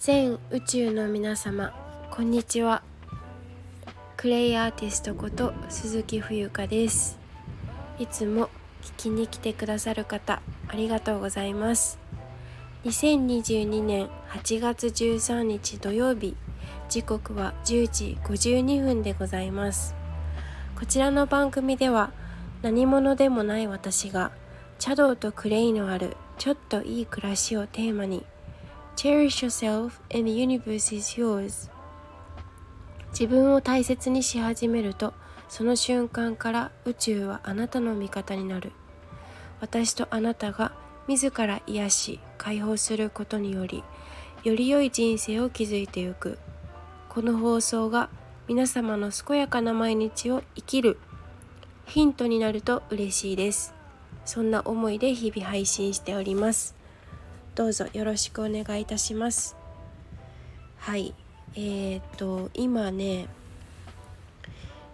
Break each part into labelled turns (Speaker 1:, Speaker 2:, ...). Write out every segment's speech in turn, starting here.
Speaker 1: 全宇宙の皆様こんにちは。クレイアーティストこと鈴木冬香です。いつも聞きに来てくださる方ありがとうございます。2022年8月13日土曜日時刻は10時52分でございます。こちらの番組では何者でもない私が茶道とクレイのあるちょっといい暮らしをテーマに Cherish yourself and the universe is yours. 自分を大切にし始めるとその瞬間から宇宙はあなたの味方になる。私とあなたが自ら癒し解放することによりより良い人生を築いていく。この放送が皆様の健やかな毎日を生きるヒントになると嬉しいです。そんな思いで日々配信しております。どうぞよろしくお願いいたします。はい。えー、と今ね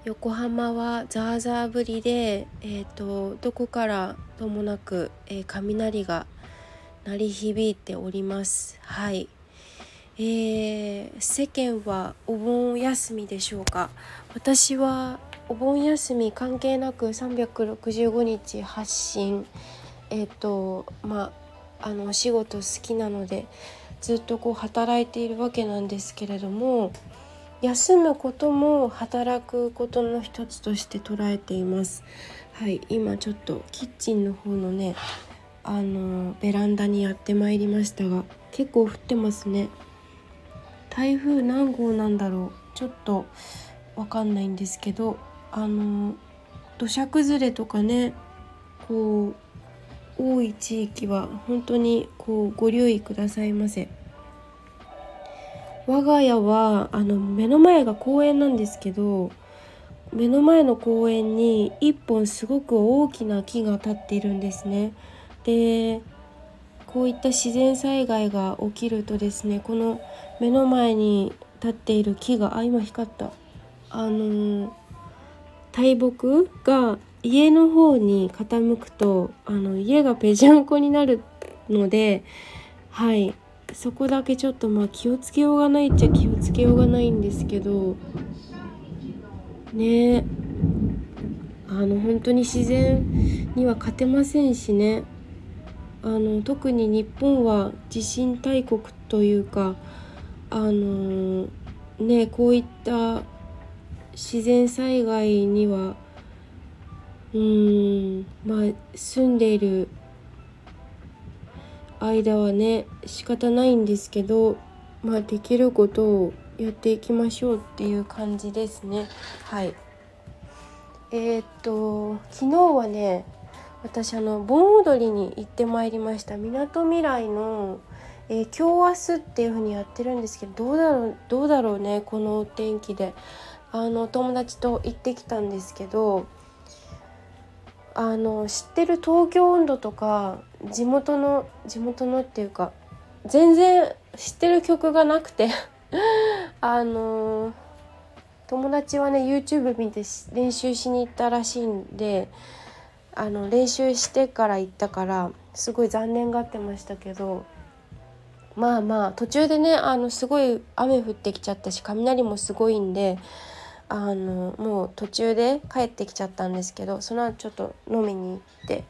Speaker 1: 横浜はザーザー降りで、えーと、どこからともなく、えー、雷が鳴り響いております。はい。えー、世間はお盆休みでしょうか。私はお盆休み関係なく365日発信。えっ、ー、とまああのお仕事好きなのでずっとこう働いているわけなんですけれども休むことも働くことの一つとして捉えています。はい今ちょっとキッチンの方のねあのベランダにやってまいりましたが結構降ってますね。台風何号なんだろう。ちょっとわかんないんですけどあの土砂崩れとかねこう多い地域は本当にこうご留意くださいませ。我が家はあの目の前が公園なんですけど目の前の公園に1本すごく大きな木が立っているんですね。でこういった自然災害が起きるとですねこの目の前に立っている木があ今光った。あの大木が家の方に傾くとあの家がぺちゃんこになるのではい。そこだけちょっとまあ気をつけようがないっちゃ気をつけようがないんですけどね。あの本当に自然には勝てませんしね。あの特に日本は地震大国というかあのねこういった自然災害にはうん。まあ住んでいる間はね仕方ないんですけどまあできることをやっていきましょうっていう感じですね。はい。えー、っと昨日はね私あの盆踊りに行ってまいりました。みなとみらいの、えー、今日明日っていう風にやってるんですけどどうだろうどうだろうねこのお天気で。あの友達と行ってきたんですけどあの知ってる東京温度とか地元の地元のっていうか全然知ってる曲がなくて あの友達はね YouTube 見て練習しに行ったらしいんであの練習してから行ったからすごい残念がってましたけどまあまあ途中でねあのすごい雨降ってきちゃったし雷もすごいんであのもう途中で帰ってきちゃったんですけどその後ちょっと飲みに行って。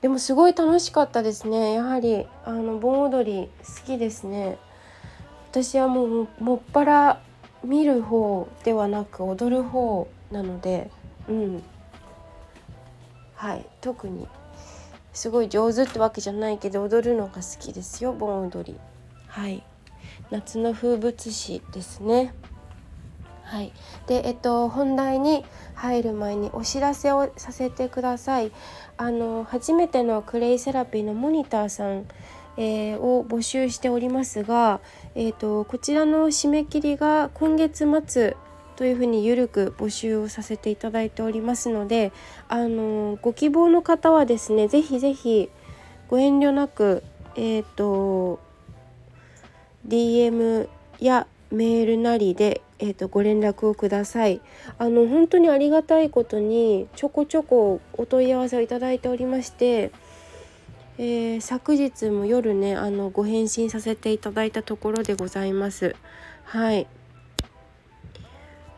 Speaker 1: でもすごい楽しかったですね。やはりあの盆踊り好きですね。私はもうもっぱら見る方ではなく踊る方なのでうん。はい。特にすごい上手ってわけじゃないけど踊るのが好きですよ盆踊り。はい。夏の風物詩ですね。はい、で、えっと、本題に入る前にお知らせをさせてください。あの初めてのクレイセラピーのモニターさん、えー、を募集しておりますが、えーと、こちらの締め切りが今月末というふうにゆるく募集をさせていただいておりますのであのご希望の方はですねぜひぜひご遠慮なくえっ、ー、と DM やメールなりで、えーと、ご連絡をください。あの本当にありがたいことにちょこちょこお問い合わせをいただいておりましてえー、昨日も夜ねあのご返信させていただいたところでございます。はい。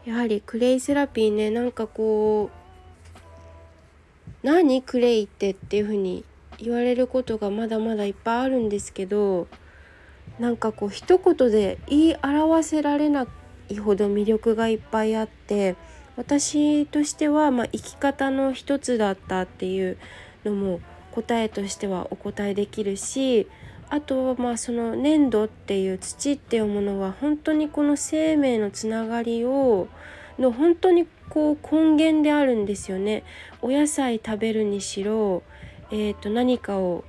Speaker 1: やはりクレイセラピーねなんかこう何クレイってっていう風に言われることがまだまだいっぱいあるんですけどなんかこう一言で言い表せられないほど魅力がいっぱいあって私としてはまあ生き方の一つだったっていうのも答えとしてはお答えできるしあとまあその粘土っていう土っていうものは本当にこの生命のつながりをの本当にこう根源であるんですよね。お野菜食べるにしろ、えー、と何かを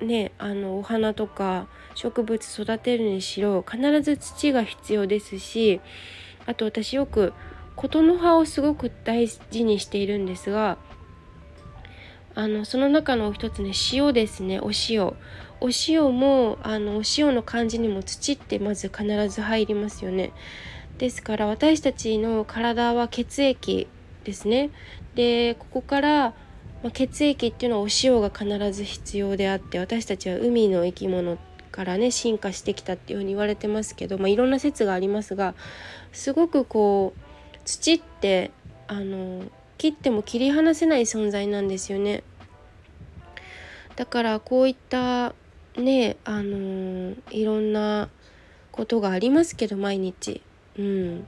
Speaker 1: ねあのお花とか植物育てるにしろ必ず土が必要ですしあと私よく琴の葉をすごく大事にしているんですがあのその中の一つね塩ですねお塩。お塩もあのお塩の漢字にも土ってまず必ず入りますよね。ですから私たちの体は血液ですね。でここから、まあ、血液っていうのはお塩が必ず必要であって私たちは海の生き物からね進化してきたっていうふうに言われてますけど、まあ、いろんな説がありますがすごくこう土ってあの切っても切り離せない存在なんですよね。だからこういったねあのいろんなことがありますけど毎日。うん、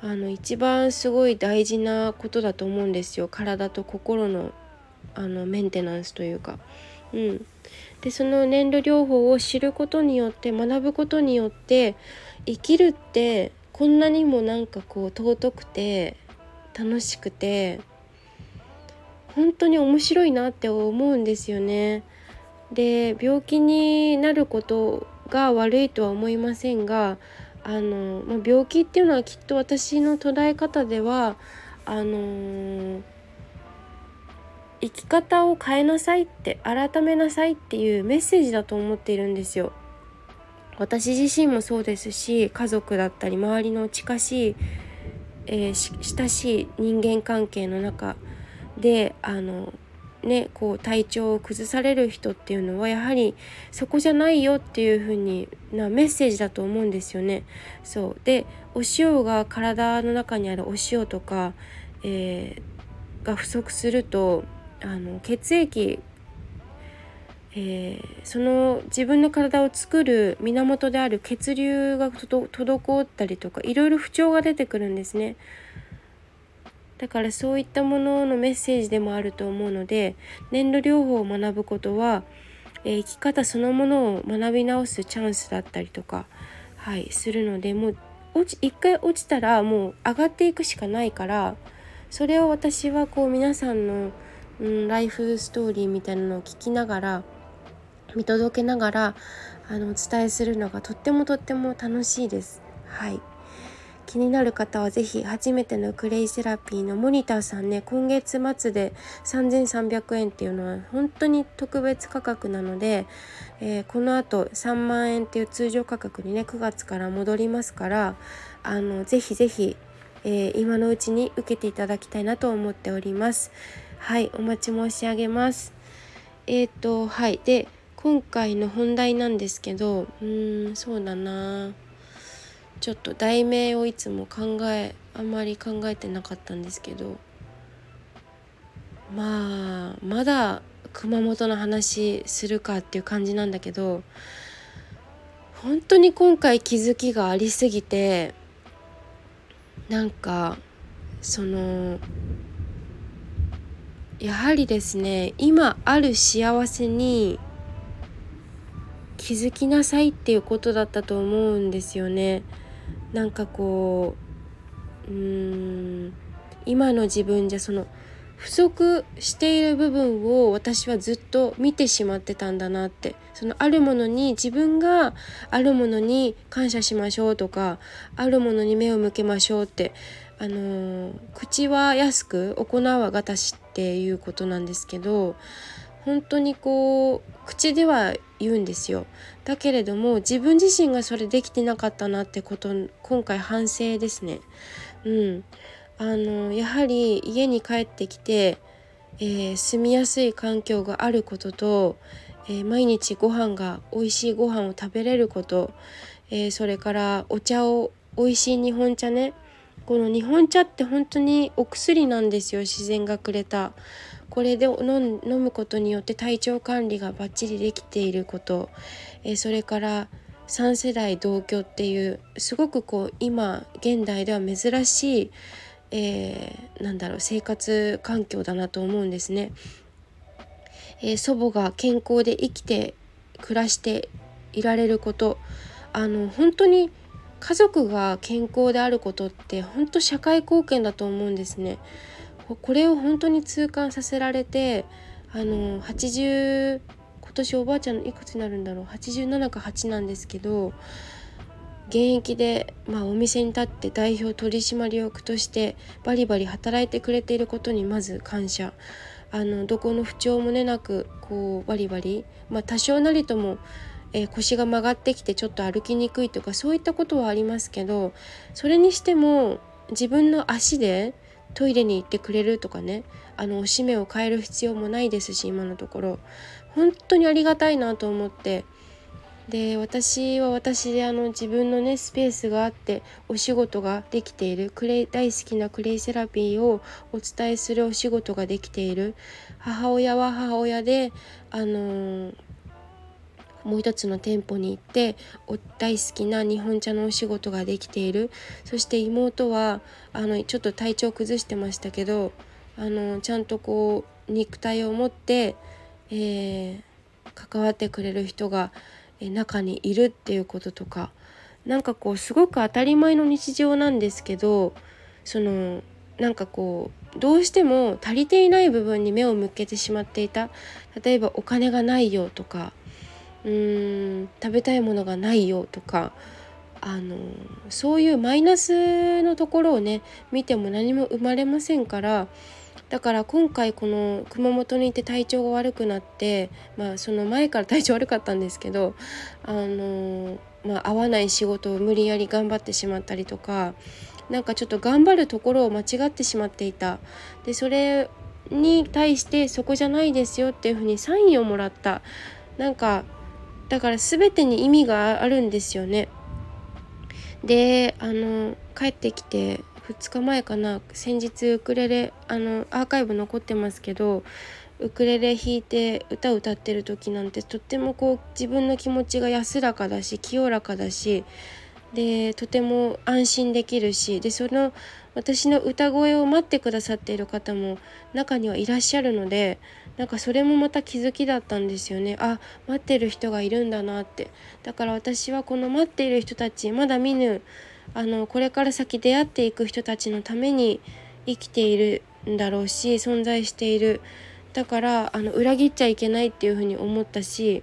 Speaker 1: あの一番すごい大事なことだと思うんですよ体と心のあのメンテナンスというか。うん、でその粘土療法を知ることによって学ぶことによって生きるってこんなにもなんかこう尊くて楽しくて本当に面白いなって思うんですよね。で病気になることが悪いとは思いませんがあの、まあ、病気っていうのはきっと私の捉え方ではあの生き方を変えなさいって改めなさいっていうメッセージだと思っているんですよ。私自身もそうですし家族だったり周りの近しい、えー、親しい人間関係の中であのねこう体調を崩される人っていうのはやはりそこじゃないよっていう風になメッセージだと思うんですよね。そうでお塩が体の中にあるお塩とか、えー、が不足するとあの血液えー、その自分の体を作る源である血流が滞ったりとかいろいろ不調が出てくるんですね。だからそういったもののメッセージでもあると思うので粘土療法を学ぶことは、えー、生き方そのものを学び直すチャンスだったりとか、はい、するのでもう落ち一回落ちたらもう上がっていくしかないからそれを私はこう皆さんの、うん、ライフストーリーみたいなのを聞きながら見届けながらあのお伝えするのがとってもとっても楽しいです。はい気になる方は是非初めてのクレイセラピーのモニターさんね今月末で3300円っていうのは本当に特別価格なので、えー、このあと3万円っていう通常価格にね9月から戻りますからあのぜひぜひ、今のうちに受けていただきたいなと思っておりますはいお待ち申し上げます。えっ、ー、とはい。で今回の本題なんですけどうんそうだな。ちょっと題名をいつも考えあんまり考えてなかったんですけどまあまだ熊本の話するかっていう感じなんだけど本当に今回気づきがありすぎてなんかそのやはりですね今ある幸せに気づきなさいっていうことだったと思うんですよね。なんかこううーん今の自分じゃその不足している部分を私はずっと見てしまってたんだなってそのあるものに自分があるものに感謝しましょうとかあるものに目を向けましょうってあの、口は安く行うはがたしっていうことなんですけど本当にこう口では言うんですよ。だけれども自分自身がそれできてなかったなってこと今回反省ですね。うん。あのやはり家に帰ってきて、えー、住みやすい環境があることと、えー、毎日ご飯が美味しいご飯を食べれること、えー、それからお茶を美味しい日本茶ねこの日本茶って本当にお薬なんですよ自然がくれた。これで飲むことによって体調管理がバッチリできていること、え、それから3世代同居っていうすごくこう今現代では珍しい、えー、なんだろう生活環境だなと思うんですね。えー、祖母が健康で生きて暮らしていられること。あの本当に家族が健康であることって本当社会貢献だと思うんですね。これを本当に痛感させられてあの80今年おばあちゃんいくつになるんだろう87か8なんですけど現役で、まあ、お店に立って代表取締役としてバリバリ働いてくれていることにまず感謝あのどこの不調もねなくこうバリバリ、まあ、多少なりとも、えー、腰が曲がってきてちょっと歩きにくいとかそういったことはありますけどそれにしても自分の足でトイレに行ってくれるとかねあのおしめを変える必要もないですし今のところ。本当にありがたいなと思って。で私は私であの自分のねスペースがあってお仕事ができているクレイ大好きなクレイセラピーをお伝えするお仕事ができている。母親は母親であのー、もう一つの店舗に行ってお大好きな日本茶のお仕事ができている。そして妹はあのちょっと体調崩してましたけどあのちゃんとこう肉体を持って、えー、関わってくれる人が中にいるっていうこととかなんかこうすごく当たり前の日常なんですけどそのなんかこうどうしても足りていない部分に目を向けてしまっていた。例えばお金がないよとかうーん食べたいものがないよとかあのそういうマイナスのところをね見ても何も生まれませんからだから今回この熊本にいて体調が悪くなってまあその前から体調悪かったんですけどあのまあ合わない仕事を無理やり頑張ってしまったりとかなんかちょっと頑張るところを間違ってしまっていた。でそれに対してそこじゃないですよっていうふうにサインをもらった。なんかだから全てに意味があるんですよね。であの帰ってきて2日前かな先日ウクレレあのアーカイブ残ってますけどウクレレ弾いて歌を歌ってる時なんてとってもこう自分の気持ちが安らかだし清らかだしでとても安心できるしでその私の歌声を待ってくださっている方も中にはいらっしゃるのでなんかそれもまた気づきだったんですよね。あ待ってる人がいるんだなって。だから私はこの待っている人たちまだ見ぬあのこれから先出会っていく人たちのために生きているんだろうし存在している。だからあの裏切っちゃいけないっていうふうに思ったし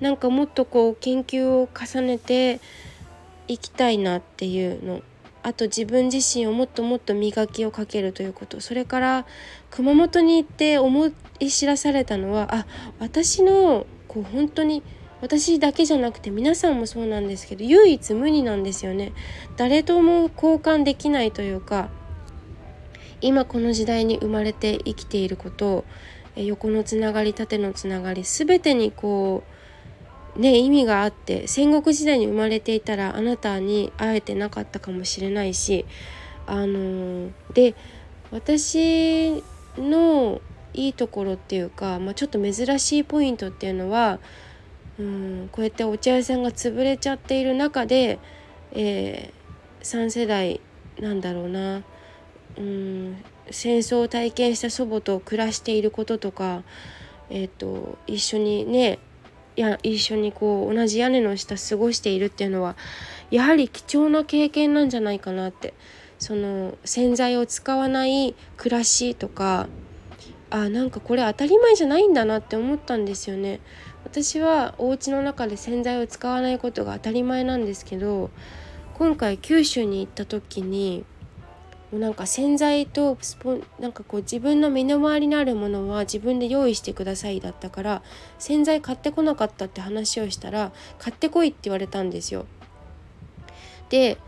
Speaker 1: なんかもっとこう研究を重ねていきたいなっていうの。あと自分自身をもっともっと磨きをかけるということ。それから熊本に行って思い知らされたのはあ私のこう本当に私だけじゃなくて皆さんもそうなんですけど唯一無二なんですよね。誰とも交換できないというか今この時代に生まれて生きていること横のつながり縦のつながり全てにこうね意味があって戦国時代に生まれていたらあなたに会えてなかったかもしれないしあので私のいいところっていうか、まあ、ちょっと珍しいポイントっていうのはうんこうやってお茶屋さんが潰れちゃっている中で、えー、3世代なんだろうな。うん戦争を体験した祖母と暮らしていることとか、えーと、一緒にねや一緒にこう同じ屋根の下過ごしているっていうのはやはり貴重な経験なんじゃないかなってその洗剤を使わない暮らしとかあなんかこれ当たり前じゃないんだなって思ったんですよね。私はお家の中で洗剤を使わないことが当たり前なんですけど今回九州に行った時にもうなんか洗剤とスポンなんかこう自分の身の回りにあるものは自分で用意してくださいだったから洗剤買ってこなかったって話をしたら買ってこいって言われたんですよ。で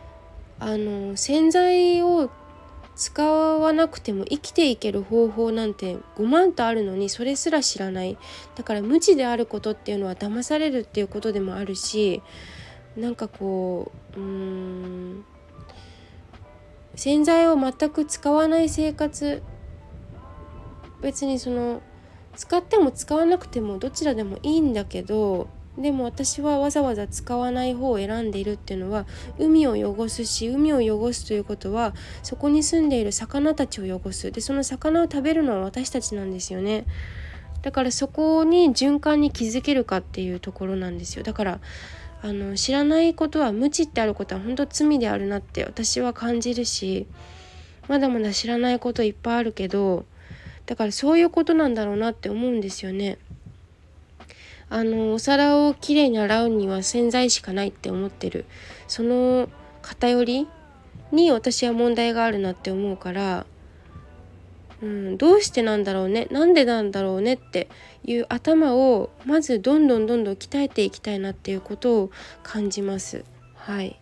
Speaker 1: あの洗剤を使わなくても生きていける方法なんて5万とあるのにそれすら知らないだから無知であることっていうのは騙されるっていうことでもあるしなんかこううーん洗剤を全く使わない生活。別にその使っても使わなくてもどちらでもいいんだけどでも私はわざわざ使わない方を選んでいるっていうのは海を汚すし海を汚すということはそこに住んでいる魚たちを汚す。でその魚を食べるのは私たちなんですよね。だからそこに循環に気づけるかっていうところなんですよ。だからあの知らないことは無知ってあることは本当罪であるなって私は感じるしまだまだ知らないこといっぱいあるけどだからそういうことなんだろうなって思うんですよね。あのお皿をきれいに洗うには洗剤しかないって思ってるその偏りに私は問題があるなって思うからうん、どうしてなんだろうねなんでなんだろうねっていう頭をまずどんどんどんどん鍛えていきたいなっていうことを感じます。はい。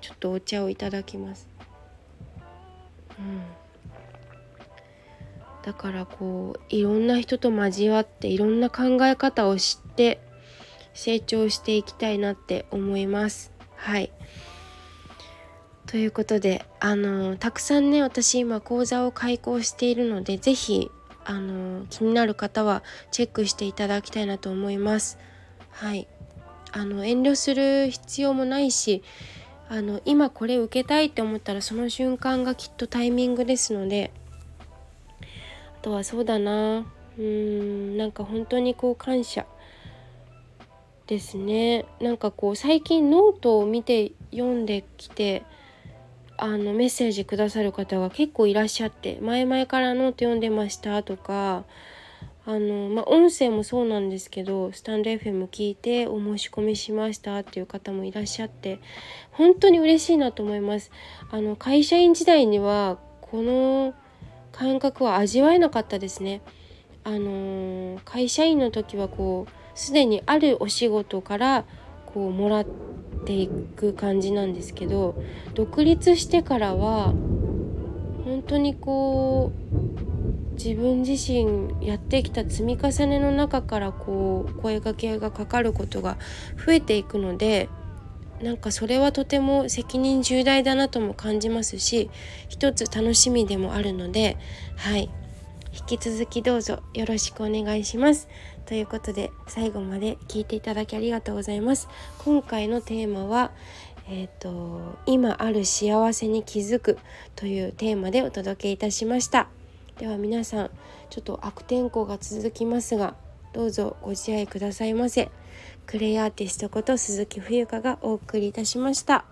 Speaker 1: ちょっとお茶をいただきます。うん。だからこういろんな人と交わっていろんな考え方を知って成長していきたいなって思います。はい。ということであのたくさんね私今講座を開講しているので是非あの気になる方はチェックしていただきたいなと思います。はい。あの遠慮する必要もないしあの今これ受けたいって思ったらその瞬間がきっとタイミングですのであとはそうだな。うーんなんか本当にこう感謝ですね。なんかこう最近ノートを見て読んできてあのメッセージくださる方が結構いらっしゃって前々からノート読んでましたとかあのまあ、音声もそうなんですけどスタンド FM 聞いてお申し込みしましたっていう方もいらっしゃって本当に嬉しいなと思います。あの会社員時代にはこの感覚は味わえなかったですね。あの会社員の時はこうすでにあるお仕事からこうもらていく感じなんですけど独立してからは本当にこう自分自身やってきた積み重ねの中からこう声かけがかかることが増えていくのでなんかそれはとても責任重大だなとも感じますし一つ楽しみでもあるのではい。引き続きどうぞよろしくお願いします。ということで最後まで聞いていただきありがとうございます。今回のテーマはえーと、今ある幸せに気づくというテーマでお届けいたしましたでは皆さんちょっと悪天候が続きますがどうぞご自愛くださいませクレイアーティストこと鈴木冬香がお送りいたしました。